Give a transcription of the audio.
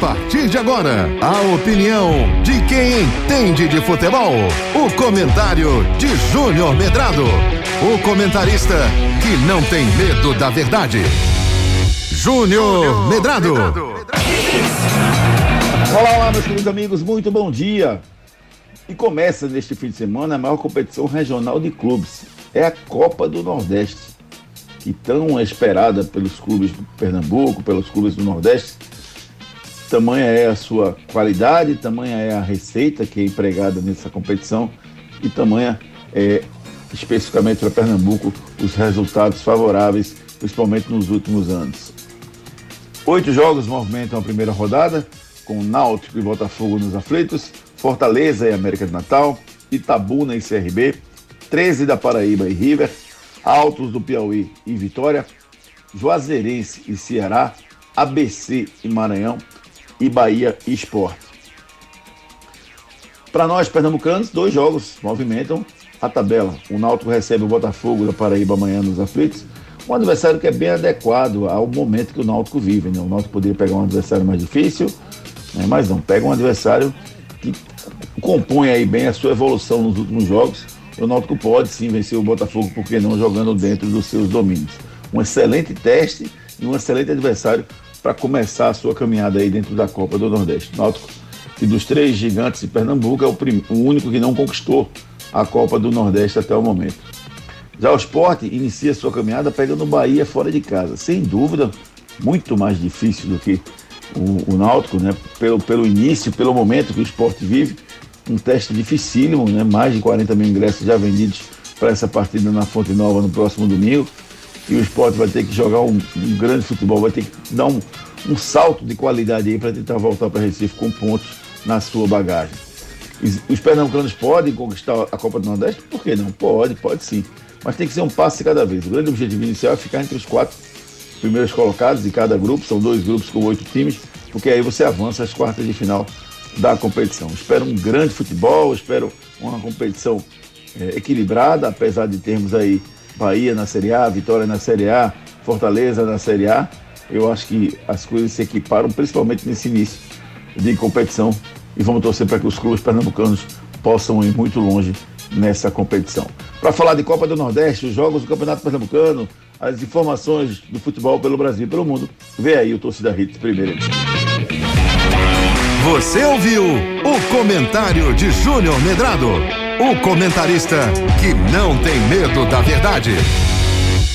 partir de agora, a opinião de quem entende de futebol. O comentário de Júnior Medrado. O comentarista que não tem medo da verdade. Júnior Medrado. Olá, olá, meus queridos amigos, muito bom dia. E começa neste fim de semana a maior competição regional de clubes. É a Copa do Nordeste, que tão esperada pelos clubes do Pernambuco, pelos clubes do Nordeste. Tamanha é a sua qualidade, tamanha é a receita que é empregada nessa competição e tamanha é, especificamente para Pernambuco, os resultados favoráveis, principalmente nos últimos anos. Oito jogos movimentam a primeira rodada, com Náutico e Botafogo nos aflitos, Fortaleza e América de Natal, Itabuna e CRB, 13 da Paraíba e River, Altos do Piauí e Vitória, Juazeirense e Ceará, ABC e Maranhão e Bahia Esporte. Para nós pernambucanos, dois jogos movimentam a tabela. O Náutico recebe o Botafogo da Paraíba amanhã nos aflitos, um adversário que é bem adequado ao momento que o Náutico vive. Né? O Náutico poderia pegar um adversário mais difícil, né? mas não, pega um adversário que compõe aí bem a sua evolução nos últimos jogos. O Náutico pode sim vencer o Botafogo, porque não jogando dentro dos seus domínios. Um excelente teste e um excelente adversário para começar a sua caminhada aí dentro da Copa do Nordeste. O Náutico, que dos três gigantes de Pernambuco, é o, o único que não conquistou a Copa do Nordeste até o momento. Já o esporte inicia sua caminhada pegando o Bahia fora de casa. Sem dúvida, muito mais difícil do que o, o Náutico, né? Pelo, pelo início, pelo momento que o esporte vive. Um teste dificílimo, né? Mais de 40 mil ingressos já vendidos para essa partida na Fonte Nova no próximo domingo. E o esporte vai ter que jogar um, um grande futebol, vai ter que dar um, um salto de qualidade aí para tentar voltar para Recife com pontos na sua bagagem. Os pernambucanos podem conquistar a Copa do Nordeste? Por que não? Pode, pode sim. Mas tem que ser um passo de cada vez. O grande objetivo inicial é ficar entre os quatro primeiros colocados de cada grupo, são dois grupos com oito times, porque aí você avança às quartas de final da competição. Espero um grande futebol, espero uma competição é, equilibrada, apesar de termos aí Bahia na Série A, Vitória na Série A, Fortaleza na Série A. Eu acho que as coisas se equiparam, principalmente nesse início de competição, e vamos torcer para que os clubes pernambucanos possam ir muito longe nessa competição. Para falar de Copa do Nordeste, os jogos do Campeonato Pernambucano, as informações do futebol pelo Brasil e pelo mundo, vê aí o Torcida Hits primeiro. Você ouviu o comentário de Júnior Medrado, o comentarista que não tem medo da verdade.